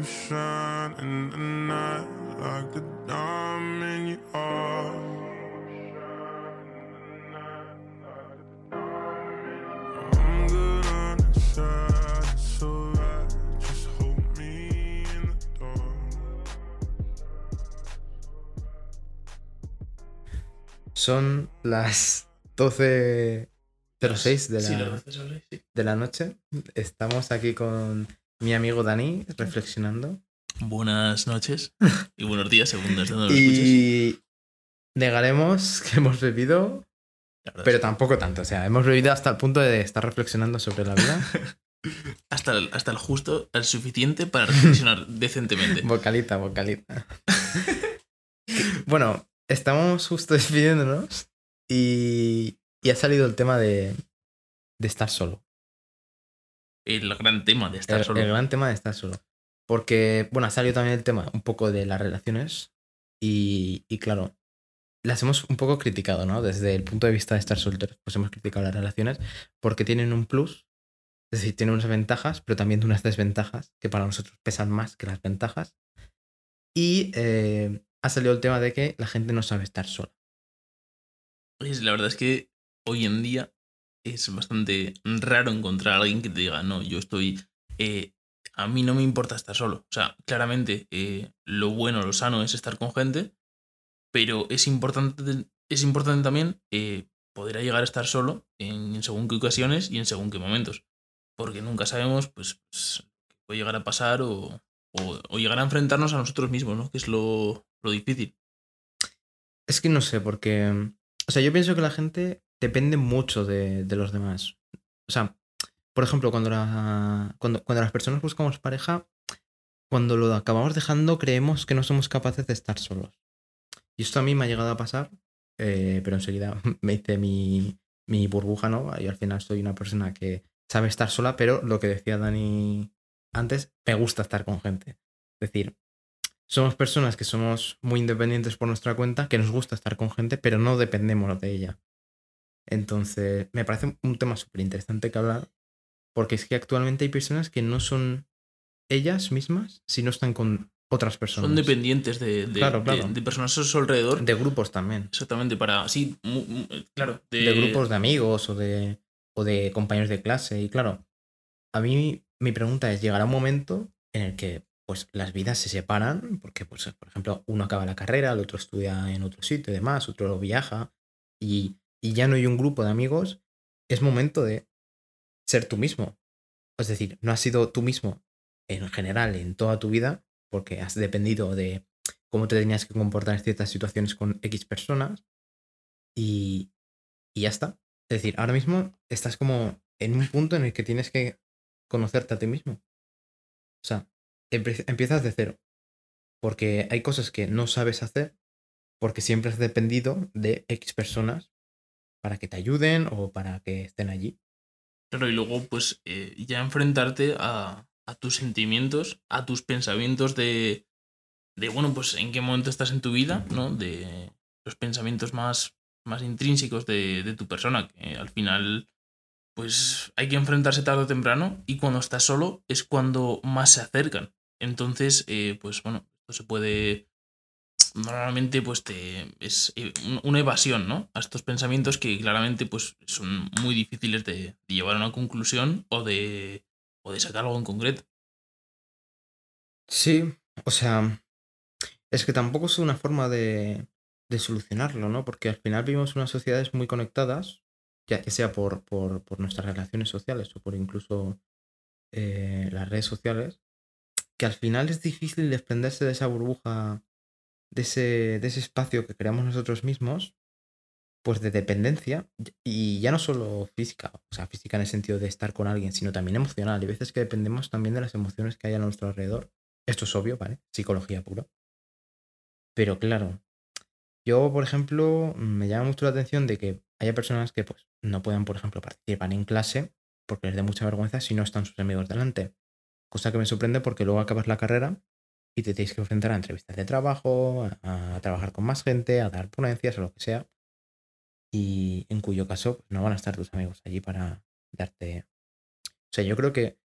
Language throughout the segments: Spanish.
you shine in the night like the diamond you are. I'm good on the side, it's alright. Just hold me in the dark. Son las 12.06 de la, sí. de la noche. Estamos aquí con mi amigo Dani reflexionando. Buenas noches y buenos días, según desde donde lo escuches. Y negaremos que hemos bebido, pero es tampoco tanto. O sea, hemos bebido hasta el punto de estar reflexionando sobre la vida. hasta, el, hasta el justo, el suficiente para reflexionar decentemente. Vocalita, vocalita. bueno, estamos justo despidiéndonos y, y ha salido el tema de, de estar solo. El gran tema de estar el, solo. el gran tema de estar solo. Porque, bueno, ha salido también el tema un poco de las relaciones y, y claro, las hemos un poco criticado, ¿no? Desde el punto de vista de estar solteros, pues hemos criticado las relaciones porque tienen un plus, es decir, tienen unas ventajas, pero también unas desventajas que para nosotros pesan más que las ventajas. Y eh, ha salido el tema de que la gente no sabe estar sola. Es- la verdad es que hoy en día es bastante raro encontrar a alguien que te diga, no, yo estoy... eh, a mí no me importa estar solo. O sea, claramente eh, lo bueno, lo sano es estar con gente, pero es importante, es importante también eh, poder llegar a estar solo en, según qué ocasiones y en según qué momentos. Porque nunca sabemos, pues, pues, qué puede llegar a pasar o, o, o llegar a enfrentarnos a nosotros mismos, ¿no? Que es lo, lo difícil. Es que no sé, porque. O sea, yo pienso que la gente depende mucho de, los demás. O sea, por ejemplo, cuando, la, cuando, cuando las personas buscamos pareja, cuando lo acabamos dejando, creemos que no somos capaces de estar solos. Y esto a mí me ha llegado a pasar, eh, pero enseguida me hice mi, mi burbuja, ¿no? Y al final soy una persona que sabe estar sola, pero lo que decía Dani antes, me gusta estar con gente. Es decir, somos personas que somos muy independientes por nuestra cuenta, que nos gusta estar con gente, pero no dependemos de ella. Entonces, me parece un tema súper interesante que hablar, porque es que actualmente hay personas que no son ellas mismas si no están con otras personas. Son dependientes de, de, Claro, de- claro. de personas a su alrededor. De grupos también. Exactamente, para. Sí, mu- mu- claro. De, De grupos de amigos o de, o de compañeros de clase. Y claro, a mí mi pregunta es, ¿llegará un momento en el que pues las vidas se separan? Porque, pues, por ejemplo, uno acaba la carrera, el otro estudia en otro sitio y demás, otro viaja, y, y ya no hay un grupo de amigos. Es momento de ser tú mismo. Es decir, no has sido tú mismo en general en toda tu vida, porque has dependido de cómo te tenías que comportar en ciertas situaciones con X personas, y, y ya está. Es decir, ahora mismo estás como en un punto en el que tienes que conocerte a ti mismo. O sea, empie- empiezas de cero. Porque hay cosas que no sabes hacer porque siempre has dependido de X personas para que te ayuden o para que estén allí. Claro, y luego, pues, eh, ya enfrentarte a, a tus sentimientos, a tus pensamientos de, de, bueno, pues, en qué momento estás en tu vida, ¿no? De los pensamientos más, más intrínsecos de, de tu persona, que al final, pues, hay que enfrentarse tarde o temprano, y cuando estás solo es cuando más se acercan. Entonces, eh, pues, bueno, esto se puede normalmente pues te es eh, un- una evasión ¿no? a estos pensamientos que claramente pues son muy difíciles de, de llevar a una conclusión o de, o de sacar algo en concreto. Sí, o sea, es que tampoco es una forma de, de solucionarlo, ¿no? Porque al final vivimos unas sociedades muy conectadas, ya que sea por, por, por nuestras relaciones sociales o por incluso eh, las redes sociales, que al final es difícil desprenderse de esa burbuja, de ese, de ese espacio que creamos nosotros mismos, pues de dependencia, y ya no solo física, o sea, física en el sentido de estar con alguien, sino también emocional. Y veces que dependemos también de las emociones que hay a nuestro alrededor. Esto es obvio, ¿vale? Psicología pura. Pero claro, yo, por ejemplo, me llama mucho la atención de que haya personas que pues no puedan, por ejemplo, participar en clase porque les dé mucha vergüenza si no están sus amigos delante. Cosa que me sorprende porque luego acabas la carrera y te tienes que enfrentar a entrevistas de trabajo, a, trabajar con más gente, a dar ponencias o lo que sea. Y en cuyo caso pues, no van a estar tus amigos allí para darte... O sea, yo creo que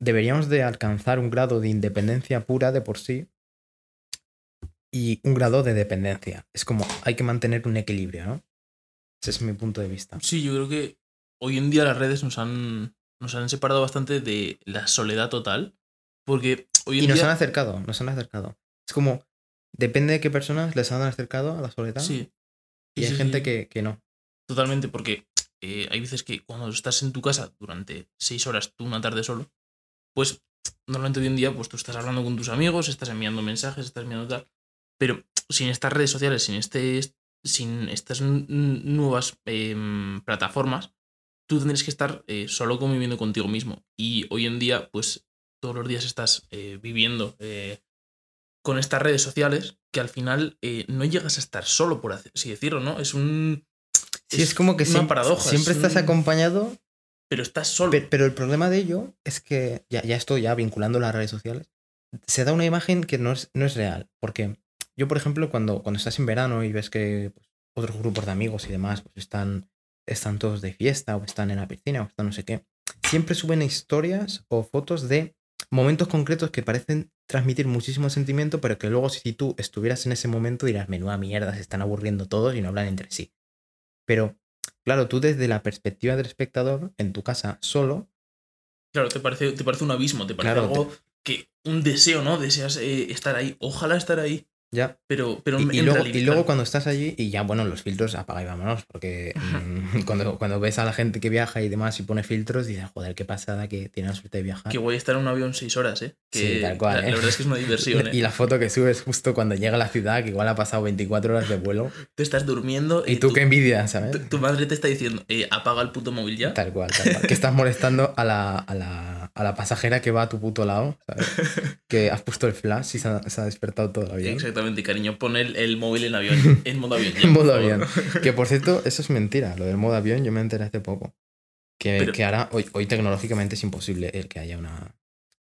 deberíamos de alcanzar un grado de independencia pura de por sí y un grado de dependencia. Es como hay que mantener un equilibrio, ¿no? Ese es mi punto de vista. Sí, yo creo que hoy en día las redes nos han, nos han separado bastante de la soledad total. Porque hoy en Y nos día. han acercado, nos han acercado. Es como, depende de qué personas les han acercado a la soledad. Sí. y Sí, hay sí, gente sí. Que, que no. Totalmente, porque eh, hay veces que cuando estás en tu casa durante seis horas, tú una tarde solo, pues normalmente hoy en día pues tú estás hablando con tus amigos, estás enviando mensajes, estás enviando tal, pero sin estas redes sociales, sin este sin estas nuevas em, plataformas, tú tendrías que estar eh, solo conviviendo contigo mismo. Y hoy en día, pues todos los días estás eh, viviendo eh, con estas redes sociales que al final eh, no llegas a estar solo, por así decirlo, ¿no? Es un... Sí, es, como que una siempre, paradoja, siempre es estás un- acompañado, Pero estás solo. pe- pero el problema de ello es que, ya, ya estoy ya vinculando las redes sociales, se da una imagen que no es, no es real. Porque yo, por ejemplo, cuando, cuando estás en verano y ves que pues, otros grupos de amigos y demás pues, están, están todos de fiesta o están en la piscina o están no sé qué, siempre suben historias o fotos de momentos concretos que parecen transmitir muchísimo sentimiento, pero que luego si tú estuvieras en ese momento dirás, menuda mierda, se están aburriendo todos y no hablan entre sí. Pero, claro, tú desde la perspectiva del espectador, en tu casa solo, Claro, te parece, te parece un abismo, te parece Claro, algo que. Un deseo, ¿no? Deseas eh, estar ahí. Ojalá estar ahí. Ya. Pero, pero Y, en y luego, y luego cuando estás allí, y ya, bueno, los filtros apaga y vámonos, porque mm, cuando, cuando ves a la gente que viaja y demás y pone filtros, dices, joder, qué pasada que tiene la suerte de viajar. Que voy a estar en un avión seis horas, ¿eh? Que Sí, tal cual, La, ¿eh? la verdad es que es una diversión, ¿eh? Y la foto que subes justo cuando llega a la ciudad, que igual ha pasado 24 horas de vuelo, Te estás durmiendo. y eh, tú tu, qué envidia, ¿sabes? tu- tu madre te está diciendo, eh, apaga el puto móvil ya. Tal cual, tal cual. Que estás molestando a la, a la, a la pasajera que va a tu puto lado, ¿sabes? Que has puesto el flash y se ha, se ha despertado todavía. Exactamente, cariño. Pon el, el móvil en avión. En modo avión. En modo avión. Que por cierto, eso es mentira. Lo del modo avión yo me enteré hace poco. Que, Pero- que ahora, hoy, hoy tecnológicamente es imposible el que haya una,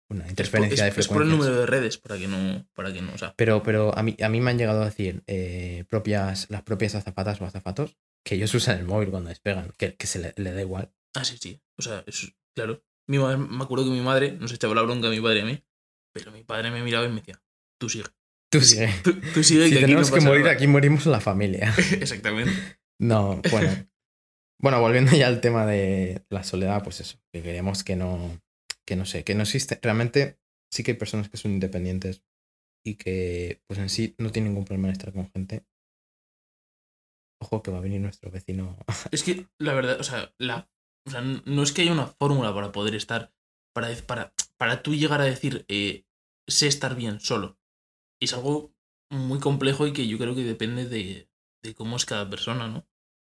una interferencia es- de es por el frecuencias. número de redes, para que no. Para que no o sea, Pero, pero a, mí, a mí me han llegado a decir eh, propias, las propias azafatas o azafatos que ellos usan el móvil cuando despegan, que, que se le, le da igual. Ah, sí, sí. O sea, es, claro. Mi madre, me acuerdo que mi madre nos echaba la bronca a mi padre y a mí. Pero mi padre me miraba y me decía, tú sigue. Tú sigue. Tú, tú sigue Si que aquí tenemos no que morir, nada". aquí morimos la familia. Exactamente. No, bueno. bueno, volviendo ya al tema de la soledad, pues eso, que queremos que no, que no sé, que no existe. Realmente sí que hay personas que son independientes y que pues en sí no tienen ningún problema en estar con gente. Ojo que va a venir nuestro vecino. Es que la verdad, o sea, la, o sea, no es que haya una fórmula para poder estar, para, para, para tú llegar a decir, eh, sé estar bien solo. Es algo muy complejo y que yo creo que depende de, de cómo es cada persona, ¿no?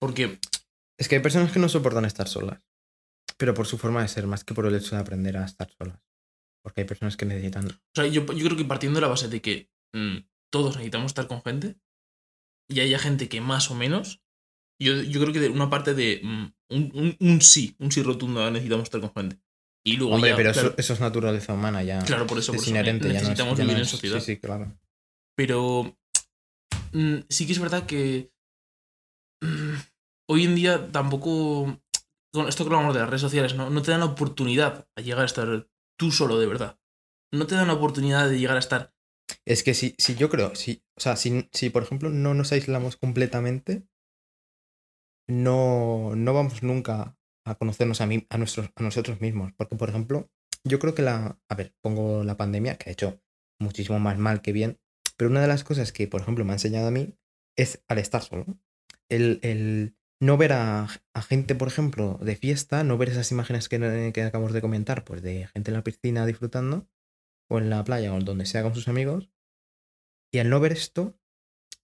Porque, Es que hay personas que no soportan estar solas, pero por su forma de ser, más que por el hecho de aprender a estar solas. Porque hay personas que necesitan... o sea, yo, yo creo que partiendo de la base de que mm, todos necesitamos estar con gente y haya gente que más o menos, yo, yo creo que de una parte de mm, un, un, un sí, un sí rotundo necesitamos estar con gente. Y luego Hombre, ya, pero claro, eso, eso es naturaleza humana ya. claro, por eso, por es eso, inherente. ya no es- necesitamos ya no vivir en sociedad. Sí, sí, claro. Pero mm, sí que es verdad que mm, hoy en día tampoco, con esto que hablamos de las redes sociales, ¿no? no te dan la oportunidad a llegar a estar tú solo de verdad. No te dan la oportunidad de llegar a estar... Es que si, si yo creo, si, o sea, si, si por ejemplo no nos aislamos completamente, no, no vamos nunca a conocernos a, mí, a, nuestros, a nosotros mismos. Porque, por ejemplo, yo creo que la. A ver, pongo la pandemia, que ha hecho muchísimo más mal que bien. Pero una de las cosas que, por ejemplo, me ha enseñado a mí es al estar solo. El, el no ver a, gente, por ejemplo, de fiesta, no ver esas imágenes que, que acabamos de comentar, pues de gente en la piscina disfrutando, o en la playa, o donde sea con sus amigos. Y al no ver esto,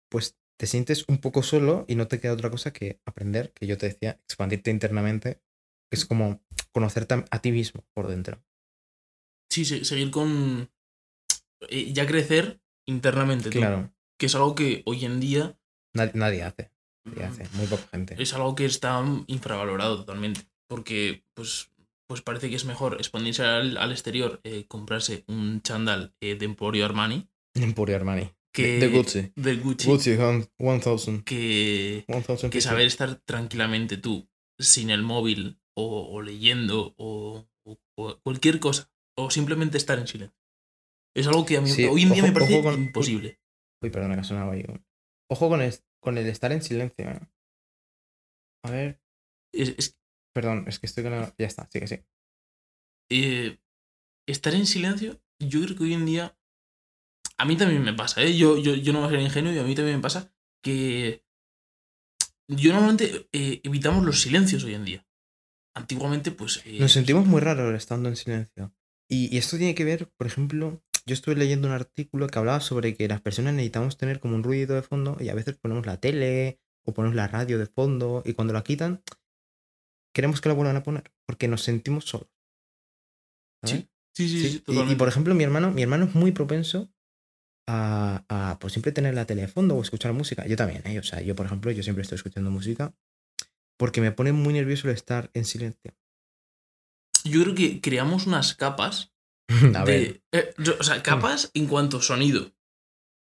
pues te sientes un poco solo y no te queda otra cosa que aprender, que yo te decía, expandirte internamente, que es como conocerte a, ti mismo por dentro. Sí, se- seguir con... eh, ya crecer internamente, tú, Claro, que es algo que hoy en día nadie, nadie hace, nadie hace, muy poca gente. es algo que está infravalorado totalmente. Porque, pues, pues parece que es mejor expandirse al, al exterior, eh, comprarse un chandal eh, de Emporio Armani, Emporio Armani. Que de Gucci. del Gucci, Gucci, hun- 1000. que, 1000 que saber estar tranquilamente tú, sin el móvil, o, o leyendo, o, cualquier cosa, o simplemente estar en silencio. Es algo que a mí Sí, hoy en día me parece con- imposible. Uy, perdona que ha sonado ahí. Ojo con el, con el estar en silencio. ¿eh? A ver, Es- es- perdón, es que estoy con la... Ya está, sí que sí. eh, estar en silencio, yo creo que hoy en día. A mí también me pasa, ¿eh? Yo, yo, yo no voy a ser ingenuo y a mí también me pasa que. Yo normalmente eh, evitamos los silencios hoy en día. Antiguamente, pues. eh, Nos sentimos muy raros estando en silencio. Y, y esto tiene que ver, por ejemplo, yo estuve leyendo un artículo que hablaba sobre que las personas necesitamos tener como un ruido de fondo y a veces ponemos la tele o ponemos la radio de fondo y cuando la quitan queremos que la vuelvan a poner porque nos sentimos solos. ¿sabes? Sí, sí, sí, Sí, y- Y, por ejemplo, mi hermano, mi hermano es muy propenso a, a por siempre tener la tele de fondo o escuchar música. Yo también, ¿eh? O sea, yo, por ejemplo, yo siempre estoy escuchando música porque me pone muy nervioso el estar en silencio. Yo creo que creamos unas capas A ver. de. eh, o sea, capas en cuanto a sonido.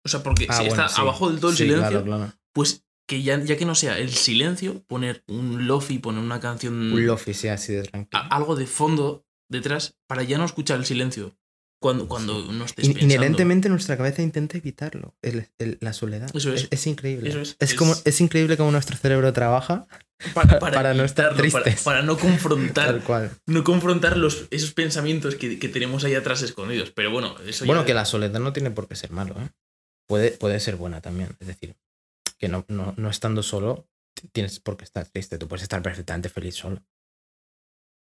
O sea, porque Ah, si bueno, está sí. abajo del todo el Sí, silencio, claro, claro. pues que ya, ya que no sea el silencio, poner un lofi, poner una canción. Un lofi, sí, así de tranquilo. a- algo de fondo detrás para ya no escuchar el silencio cuando, cuando no estés In- pensando. Inherentemente nuestra cabeza intenta evitarlo, el- el- la soledad. Eso es. Es, increíble. Eso es. Es, Es- como, es increíble cómo nuestro cerebro trabaja para, para no estar para- tristes. Para, no confrontar, tal cual. no confrontar los, esos pensamientos que, que tenemos ahí atrás escondidos. Pero bueno, eso Bueno, ya- que la soledad no tiene por qué ser malo, ¿eh? Puede, puede ser buena también. Es decir, que no, no, no estando solo tienes por qué estar triste. Tú puedes estar perfectamente feliz solo.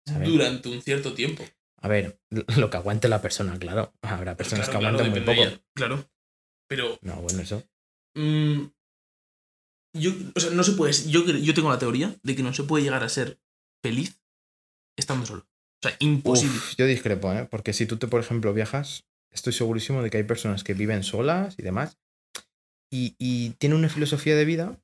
¿sabes? durante un cierto tiempo. A ver, lo que aguante la persona, claro. Habrá personas Claro, que claro, aguanten muy poco. ella, Claro. Pero No, bueno, eso. Mm, yo, o sea, no se puede. Yo, yo tengo la teoría de que no se puede llegar a ser feliz estando solo. O sea, imposible. Uf, yo discrepo, ¿eh? Porque si tú, te, por ejemplo, viajas, estoy segurísimo de que hay personas que viven solas y demás. Y, y tienen una filosofía de vida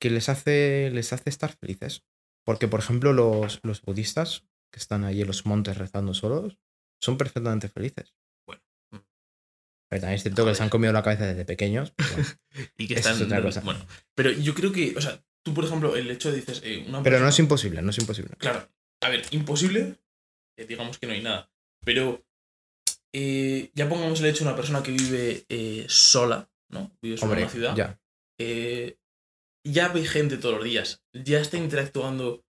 que les hace, les hace estar felices. Porque, por ejemplo, los, los budistas que están ahí en los montes rezando solos son perfectamente felices. Bueno. Pero también es cierto que les han comido la cabeza desde pequeños. bueno. y que están. es otra cosa. Bueno, pero yo creo que, o sea, tú, por ejemplo, el hecho de dices. eh, una Pero no es persona- imposible, no es imposible. Claro. A ver, imposible. eh, digamos que no hay nada. Pero. eh, ya pongamos el hecho de una persona que vive sola, ¿no? Vive sola en una ciudad. ya. ya ve gente todos los días, ya está interactuando.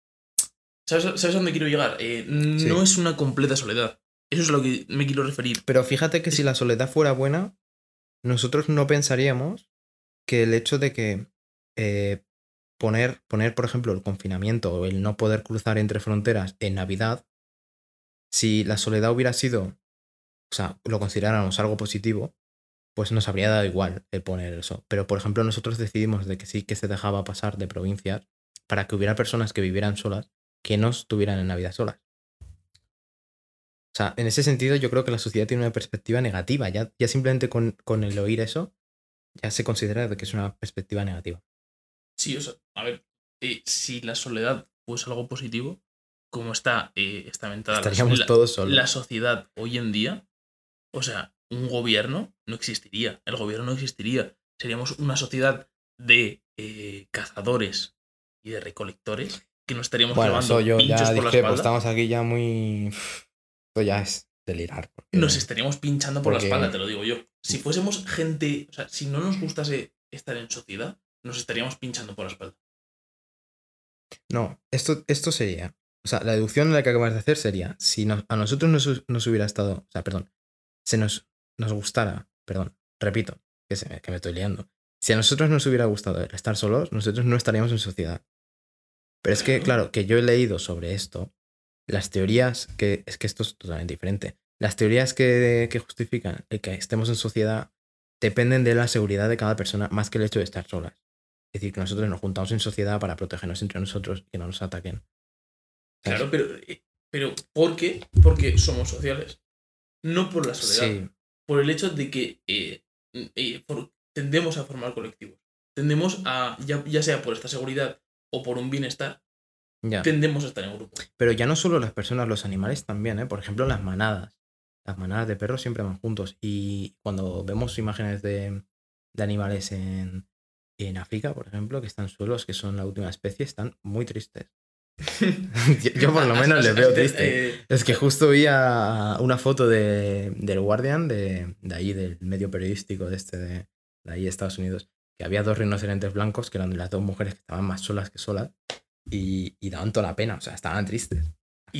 ¿Sabes, sabes a dónde quiero llegar? Eh, no Sí. es una completa soledad. Eso es a lo que me quiero referir. Pero fíjate que si la soledad fuera buena, nosotros no pensaríamos que el hecho de que eh, poner, poner, por ejemplo, el confinamiento o el no poder cruzar entre fronteras en Navidad, si la soledad hubiera sido, o sea, lo consideráramos algo positivo, pues nos habría dado igual el poner eso. Pero, por ejemplo, nosotros decidimos de que sí que se dejaba pasar de provincias para que hubiera personas que vivieran solas que no estuvieran en Navidad solas. O sea, en ese sentido yo creo que la sociedad tiene una perspectiva negativa. Ya, ya simplemente con, con el oír eso, ya se considera de que es una perspectiva negativa. Sí, o sea, a ver, eh, si la soledad fuese algo positivo, como está eh, estamentada la- Estaríamos la, todos solos. la sociedad hoy en día, o sea, un gobierno no existiría. El gobierno no existiría. Seríamos una sociedad de eh, cazadores y de recolectores que nos estaríamos Bueno, llevando yo pinchos ya por la dije, pues espalda. estamos aquí ya muy... Esto ya es delirar. porque- nos estaríamos pinchando por Porque- la espalda, te lo digo yo. Si fuésemos gente, o sea, si no nos gustase estar en sociedad, nos estaríamos pinchando por la espalda. No, esto, esto sería... O sea, la deducción la que acabas de hacer sería, si nos- a nosotros nos, nos hubiera estado... O sea, perdón, se nos, nos gustara, perdón, repito, que, se, que me estoy liando. Si a nosotros nos hubiera gustado estar solos, nosotros no estaríamos en sociedad. Pero es que, Claro. que yo he leído sobre esto, las teorías que... Es que esto es totalmente diferente. Las teorías que, que justifican el que estemos en sociedad dependen de la seguridad de cada persona más que el hecho de estar solas. Es decir, que nosotros nos juntamos en sociedad para protegernos entre nosotros y que no nos ataquen. ¿Sabes? Claro, pero, eh, pero ¿por qué? Porque somos sociales. No por la soledad. Sí, Por el hecho de que eh, eh, por- tendemos a formar colectivos. Tendemos a, ya, ya sea por esta seguridad o por un bienestar, ya. tendemos a estar en grupo. Pero ya no solo las personas, los animales también, ¿eh? Por ejemplo, las manadas. Las manadas de perros siempre van juntos. Y cuando vemos imágenes de, de animales en, en África, por ejemplo, que están suelos, que son la última especie, están muy tristes. yo, yo por lo menos les veo triste. eh, Es que justo vi a- una foto de, del Guardian, de, de ahí, del medio periodístico de este, de, de ahí, Estados Unidos, que había dos rinocerontes blancos, que eran las dos mujeres que estaban más solas que solas, y, y daban toda la pena, o sea, estaban tristes. y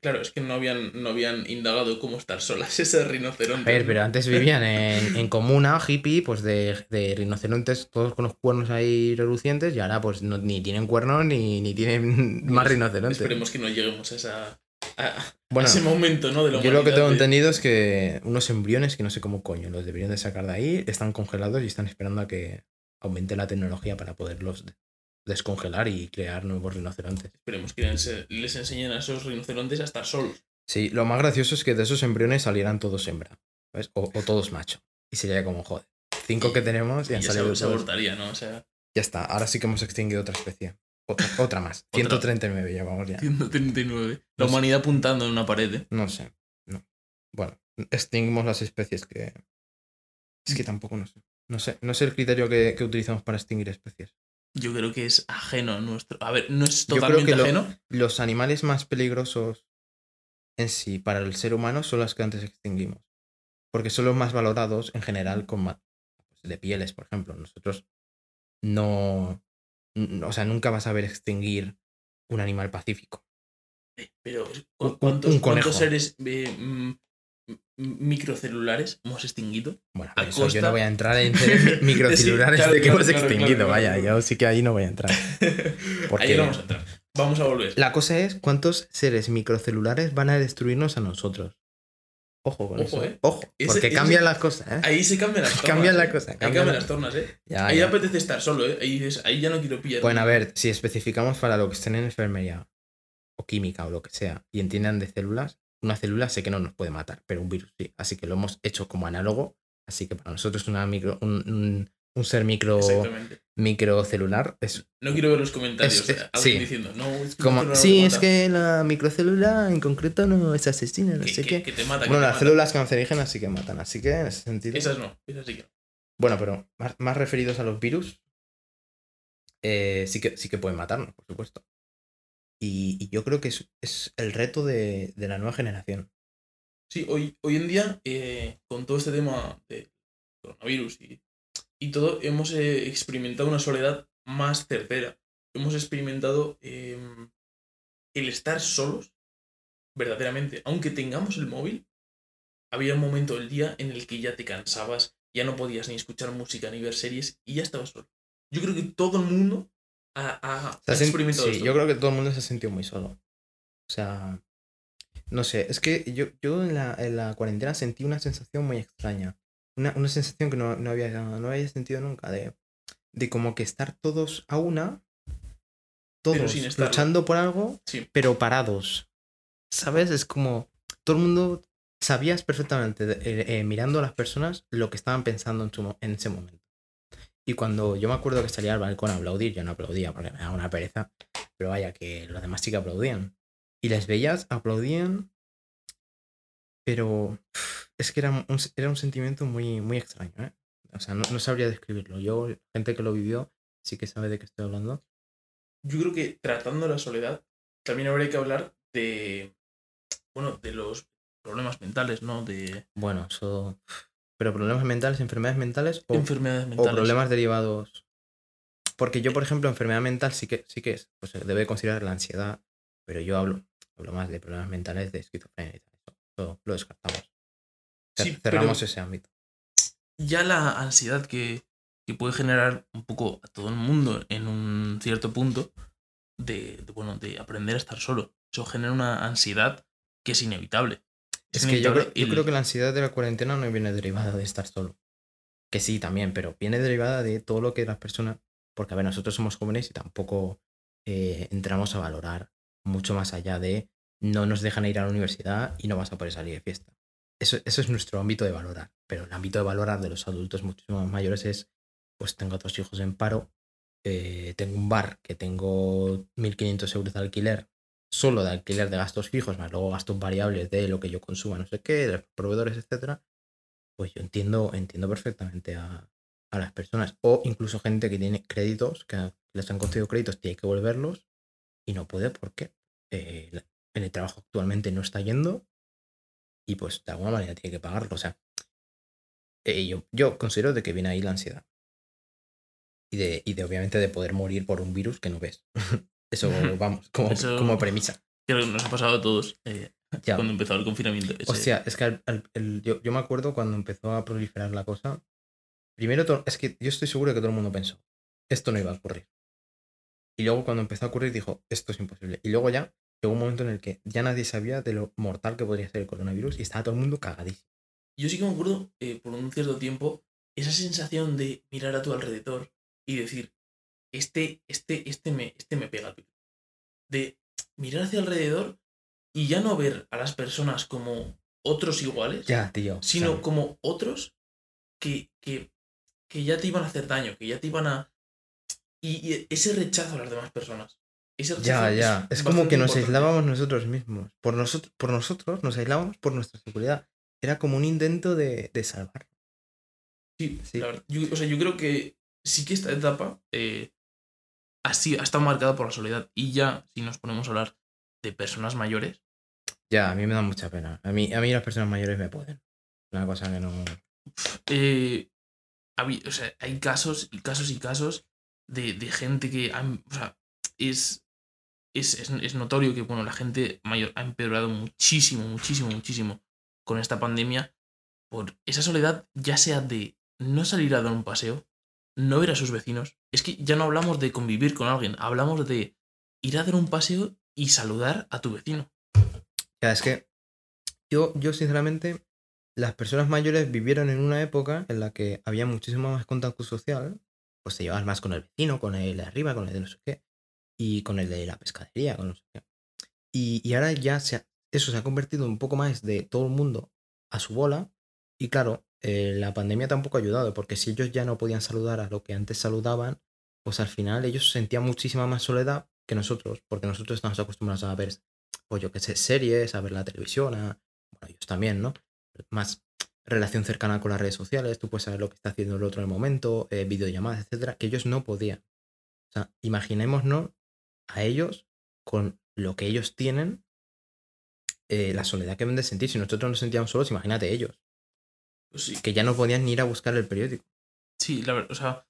claro, es que no habían, no habían indagado cómo estar solas ese rinoceronte. A ver, pero antes vivían en, en comuna, hippie, pues de, de rinocerontes, todos con los cuernos ahí relucientes, y ahora pues no, ni tienen cuernos ni, ni tienen más rinocerontes. Esperemos que no lleguemos a, esa, a, a Bueno, ese momento, ¿no? De la Yo lo que tengo de- entendido es que unos embriones, que no sé cómo coño, los deberían de sacar de ahí, están congelados y están esperando a que aumente la tecnología para poderlos de- descongelar y crear nuevos rinocerontes. Esperemos que les, enseñen a esos rinocerontes a estar solos. Sí, lo más gracioso es que de esos embriones salieran todos hembra, ¿sabes? O, o todos macho. Y sería como, joder, cinco que tenemos y Y han ya salido se, abortaría, ¿no? O sea, Ya está, ahora sí que hemos extinguido otra especie. Otra, otra más. Otra. 139 llevamos ya. 139. La No sé. humanidad apuntando en una pared, ¿eh? No sé. No. Bueno, extinguimos las especies que. Es que tampoco no sé. No sé, no sé el criterio que, que utilizamos para extinguir especies. Yo creo que es ajeno a nuestro. A ver, no es Yo creo totalmente lo- ajeno. Los animales más peligrosos en sí para el ser humano son los que antes extinguimos. Porque son los más valorados en general con de pieles, por ejemplo. Nosotros no. O sea, nunca vas a ver extinguir un animal pacífico. Eh, Pero, ¿cuántos, un conejo. cuántos seres eh, microcelulares hemos extinguido? Bueno, A yo no voy a entrar en seres mi- microcelulares claro, de que claro, hemos claro, extinguido. Vaya, yo sí que ahí no voy a entrar. Porque- Ahí no vamos a entrar. Vamos a volver. La cosa es cuántos seres microcelulares van a destruirnos a nosotros. Ojo con Ojo, eso. ¿eh? Ojo, Ese- porque ese- cambian las cosas, ¿eh? Ahí se cambian las tornas. Cambian la ¿eh? cosa, Ahí cambian cambian la- las tornas, ¿eh? Ya, Ahí ya. apetece estar solo, ¿eh? Ahí, dices, ahí ya no quiero pillar. Bueno, a ver, si especificamos para lo que estén en enfermería o química o lo que sea y entiendan de células, una célula sé que no nos puede matar, pero un virus sí. Así que lo hemos hecho como análogo. Así que para nosotros una micro, un, un- un ser micro, microcelular es No quiero ver los comentarios. Es- es- eh, sí. diciendo, no, es que como. Sí, es mata". que la microcélula en concreto no es asesina, no Que, sé que- qué. que te mata. que Bueno, te las mata. células cancerígenas sí que matan, así que en ese sentido. Esas no, esas sí que no. Bueno, pero más, más referidos a los virus, eh, sí, que, sí que pueden matarnos, por supuesto. Y, y yo creo que es, es el reto de, de la nueva generación. Sí, hoy, hoy en día, eh, con todo este tema de coronavirus y, y todo, hemos eh, experimentado una soledad más certera. Hemos experimentado eh, el estar solos, verdaderamente. Aunque tengamos el móvil, había un momento del día en el que ya te cansabas, ya no podías ni escuchar música ni ver series y ya estabas solo. Yo creo que todo el mundo ha, ha- ha experimentado sí, esto. yo creo que todo el mundo se ha sentido muy solo. O sea, no sé, es que yo, yo en, la, en la cuarentena sentí una sensación muy extraña. Una, una sensación que no, no había, no había sentido nunca, de, de como que estar todos a una, todos luchando por algo, Sí. pero parados. ¿Sabes? Es como todo el mundo sabías perfectamente, eh, eh, mirando a las personas, lo que estaban pensando en, su en ese momento. Y cuando yo me acuerdo que salía al balcón a aplaudir, yo no aplaudía porque me daba una pereza, pero vaya, que los demás sí que aplaudían. Y les veías, aplaudían, pero es que era un, era un sentimiento muy, muy extraño, ¿eh? O sea, no, no sabría describirlo. Yo, gente que lo vivió, sí que sabe de qué estoy hablando. yo creo que tratando la soledad, también habría que hablar de, bueno, de los problemas mentales, ¿no? De Bueno, eso... Pero problemas mentales, enfermedades mentales o, enfermedades o mentales. problemas derivados. Porque yo, por ejemplo, enfermedad mental sí que, sí que es, pues debe considerar la ansiedad, pero yo hablo, hablo más de problemas mentales de esquizofrenia y tal. Eso lo descartamos. Sí, Cer- Cerramos ese ámbito. Ya la ansiedad que, que puede generar un poco a todo el mundo en un cierto punto de, de, bueno, de aprender a estar solo. Eso genera una ansiedad que es inevitable. Es que yo creo, yo el- creo que la ansiedad de la cuarentena no viene derivada de estar solo. Que sí, también, pero viene derivada de todo lo que las personas. Porque, a ver, nosotros somos jóvenes y tampoco eh, entramos a valorar mucho más allá de no nos dejan ir a la universidad y no vas a poder salir de fiesta. Eso, eso es nuestro ámbito de valorar. Pero el ámbito de valorar de los adultos muchísimo más mayores es: pues tengo dos hijos en paro, eh, tengo un bar que tengo 1.500 euros de alquiler solo de alquiler de gastos fijos, más luego gastos variables de lo que yo consuma, no sé qué, de los proveedores, etcétera, pues yo entiendo, entiendo perfectamente a, a las personas. O incluso gente que tiene créditos, que les han concedido créditos, tiene que volverlos. y no puede porque eh, en el trabajo actualmente no está yendo y pues de alguna manera tiene que pagarlo. O sea, eh, yo, yo considero de que viene ahí la ansiedad. Y de, y de obviamente de poder morir por un virus que no ves. Eso, vamos, como, Eso- como premisa. Creo que nos ha pasado a todos eh, Ya. cuando empezó el confinamiento. ese- Hostia, es que el- yo, yo me acuerdo cuando empezó a proliferar la cosa. Primero, es que yo estoy seguro de que todo el mundo pensó, esto no iba a ocurrir. Y luego cuando empezó a ocurrir dijo, esto es imposible. Y luego ya llegó un momento en el que ya nadie sabía de lo mortal que podría ser el coronavirus y estaba todo el mundo cagadísimo. Yo sí que me acuerdo, eh, por un cierto tiempo, esa sensación de mirar a tu alrededor y decir, este, este, este me, este me pega, tío. De mirar hacia alrededor y ya no ver a las personas como otros iguales, Ya, tío. sino sea, como otros que, que, que ya te iban a hacer daño, que ya te iban a... Y, y ese rechazo a las demás personas. Ese ya, ya. Es como que nos importante. aislábamos nosotros mismos. Por, nosotros por nosotros nos aislábamos por nuestra seguridad. Era como un intento de, de salvar. Sí, Sí. la verdad. Yo, o sea, yo creo que sí que esta etapa eh, ha, sido- ha estado marcada por la soledad. Y ya, si nos ponemos a hablar de personas mayores, Ya, a mí me da mucha pena. A mí, a mí las personas mayores me pueden. Una cosa que no. eh, o sea, hay casos y casos y casos de, de gente que han- o sea, es, es, es, es notorio que bueno, la gente mayor ha empeorado muchísimo, muchísimo, muchísimo con esta pandemia por esa soledad, ya sea de no salir a dar un paseo, no ver a sus vecinos. Es que ya no hablamos de convivir con alguien, hablamos de ir a dar un paseo y saludar a tu vecino. Ya, es que yo, yo sinceramente, las personas mayores vivieron en una época en la que había muchísimo más contacto social, pues te llevabas más con el vecino, con el de arriba, con el de no sé qué, y con el de la pescadería, con no. Y, y ahora ya se ha- eso se ha convertido un poco más de todo el mundo a su bola, y claro, eh, la pandemia tampoco ha ayudado, porque si ellos ya no podían saludar a lo que antes saludaban, pues al final ellos sentían muchísima más soledad que nosotros, porque nosotros estamos acostumbrados a ver pues yo qué sé, series, a ver la televisión, a, bueno, ellos también, ¿no? Más relación cercana con las redes sociales, tú puedes saber lo que está haciendo el otro en el momento, eh, videollamadas, etcétera, que ellos no podían. O sea, imaginémonos a ellos con lo que ellos tienen, eh, la soledad que deben de sentir. Si nosotros nos sentíamos solos, imagínate ellos, Pues sí, que ya no podían ni ir a buscar el periódico. Sí, la verdad, o sea,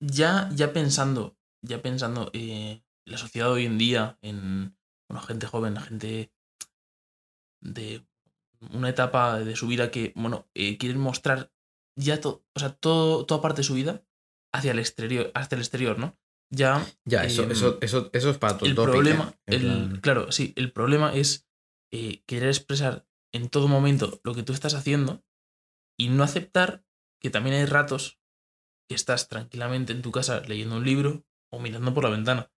ya, ya pensando, ya pensando eh, la sociedad hoy en día, en bueno, gente joven, gente de una etapa de su vida que, bueno, eh, quieren mostrar ya todo, o sea, todo, toda parte de su vida hacia el exterior, hacia el exterior, ¿no? Ya Ya, eso, Em, eso, eso, eso es para tu el topic, problema, En el, plan, claro, sí, el problema es eh, querer expresar en todo momento lo que tú estás haciendo y no aceptar que también hay ratos que estás tranquilamente en tu casa leyendo un libro o mirando por la ventana.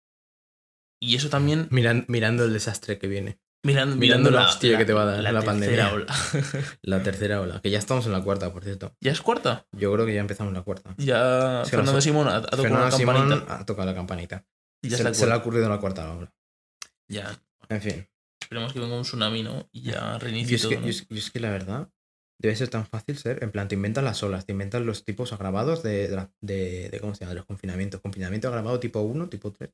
Y eso también miran- mirando el desastre que viene. Mirando, mirando la hostia que te va a dar la tercera pandemia. ola. La tercera ola, que ya estamos en la cuarta, por cierto. ¿Ya es cuarta? Yo creo que ya empezamos la cuarta. Ya Es que Fernando Simón ha, ha tocado Fernando Simón campanita. ha tocado la campanita. y ya se, la se le ha ocurrido la cuarta ola. Ya, En fin. esperemos que venga un tsunami, ¿no? Y ya reinicie todo, que, ¿no? yo es- yo es que la verdad, debe ser tan fácil ser. En plan, te inventas las olas, te inventas los tipos agravados de, de, la- de- de- ¿cómo se llama? De los confinamientos. Confinamiento agravado tipo 1, tipo 3.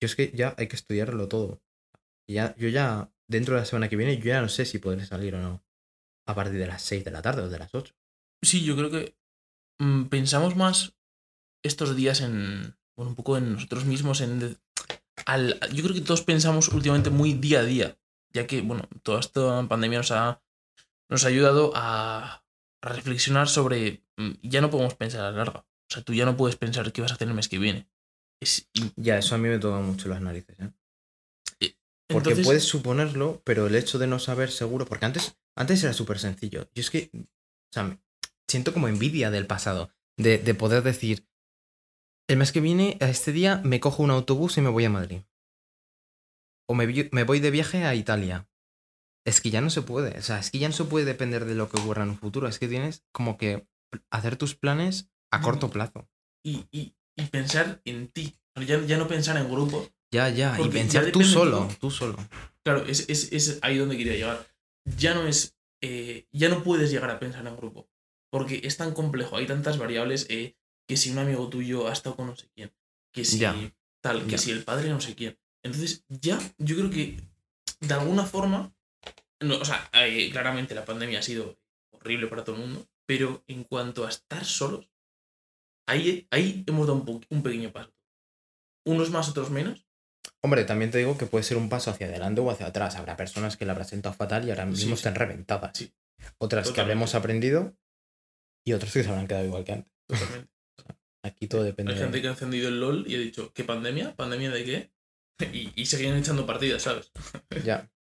Yo es que ya hay que estudiarlo todo. Y Ya, yo ya, dentro de la semana que viene, yo ya no sé si podré salir o no. A partir de las 6 de la tarde o de las 8. Sí, yo creo que mm, pensamos más estos días en, bueno, un poco en nosotros mismos, en... al, yo creo que todos pensamos últimamente muy día a día, ya que, bueno, toda esta pandemia nos ha, nos ha ayudado a, a reflexionar sobre, mm, ya no podemos pensar a la larga. O sea, tú ya no puedes pensar qué vas a hacer el mes que viene. Es, Ya, eso a mí me toca mucho las narices, ¿eh? Porque entonces, puedes suponerlo, pero el hecho de no saber seguro, porque antes, antes era súper sencillo. Yo es que, o sea, me- siento como envidia del pasado, de, de poder decir, el mes que viene, a este día, me cojo un autobús y me voy a Madrid. O me, me voy de viaje a Italia. Es que ya no se puede, o sea, es que ya no se puede depender de lo que ocurra en un futuro, es que tienes como que hacer tus planes a corto plazo. y, y- y pensar en ti. Ya, ya no pensar en grupo, Ya, ya, y Porque pensar tú solo, tú solo. Claro, es, es, es ahí donde quería llegar. Ya no es. eh, ya no puedes llegar a pensar en grupo. Porque es tan complejo, hay tantas variables. eh, que si un amigo tuyo ha estado con no sé quién. Que si Ya, tal, que ya. si el padre no sé quién. Entonces, ya, yo creo que de alguna forma, no, o sea, eh, claramente la pandemia ha sido horrible para todo el mundo, pero en cuanto a estar solos, ahí, ahí hemos dado un, un pequeño paso. Unos más, otros menos. Hombre, también te digo que puede ser un paso hacia adelante o hacia atrás. Habrá personas que la habrán sentado fatal y ahora mismo Sí, están reventadas. Sí. Otras que habremos aprendido y otras que se habrán quedado igual que antes. Totalmente. Aquí todo depende. Hay gente que ha encendido el LOL y ha dicho, ¿qué pandemia? ¿Pandemia de qué? Y, y seguían echando partidas, ¿sabes? Ya.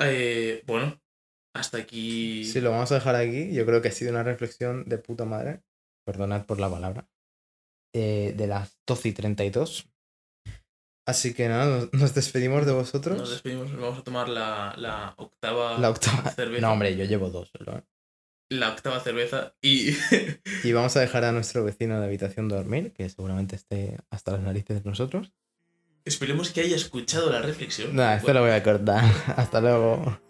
Eh, bueno, hasta aquí. Si lo vamos a dejar aquí, yo creo que ha sido una reflexión de puta madre. Perdonad por la palabra. eh, de las 12 y 32. Así que nada, nos- despedimos de vosotros. Nos despedimos, nos vamos a tomar la, la octava la octava. cerveza. No, hombre, yo llevo dos solo. ¿eh? La octava cerveza y. Y vamos a dejar a nuestro vecino de habitación dormir, que seguramente esté hasta las narices de nosotros. Esperemos que haya escuchado la reflexión. Nada, esto lo voy a cortar. Hasta luego.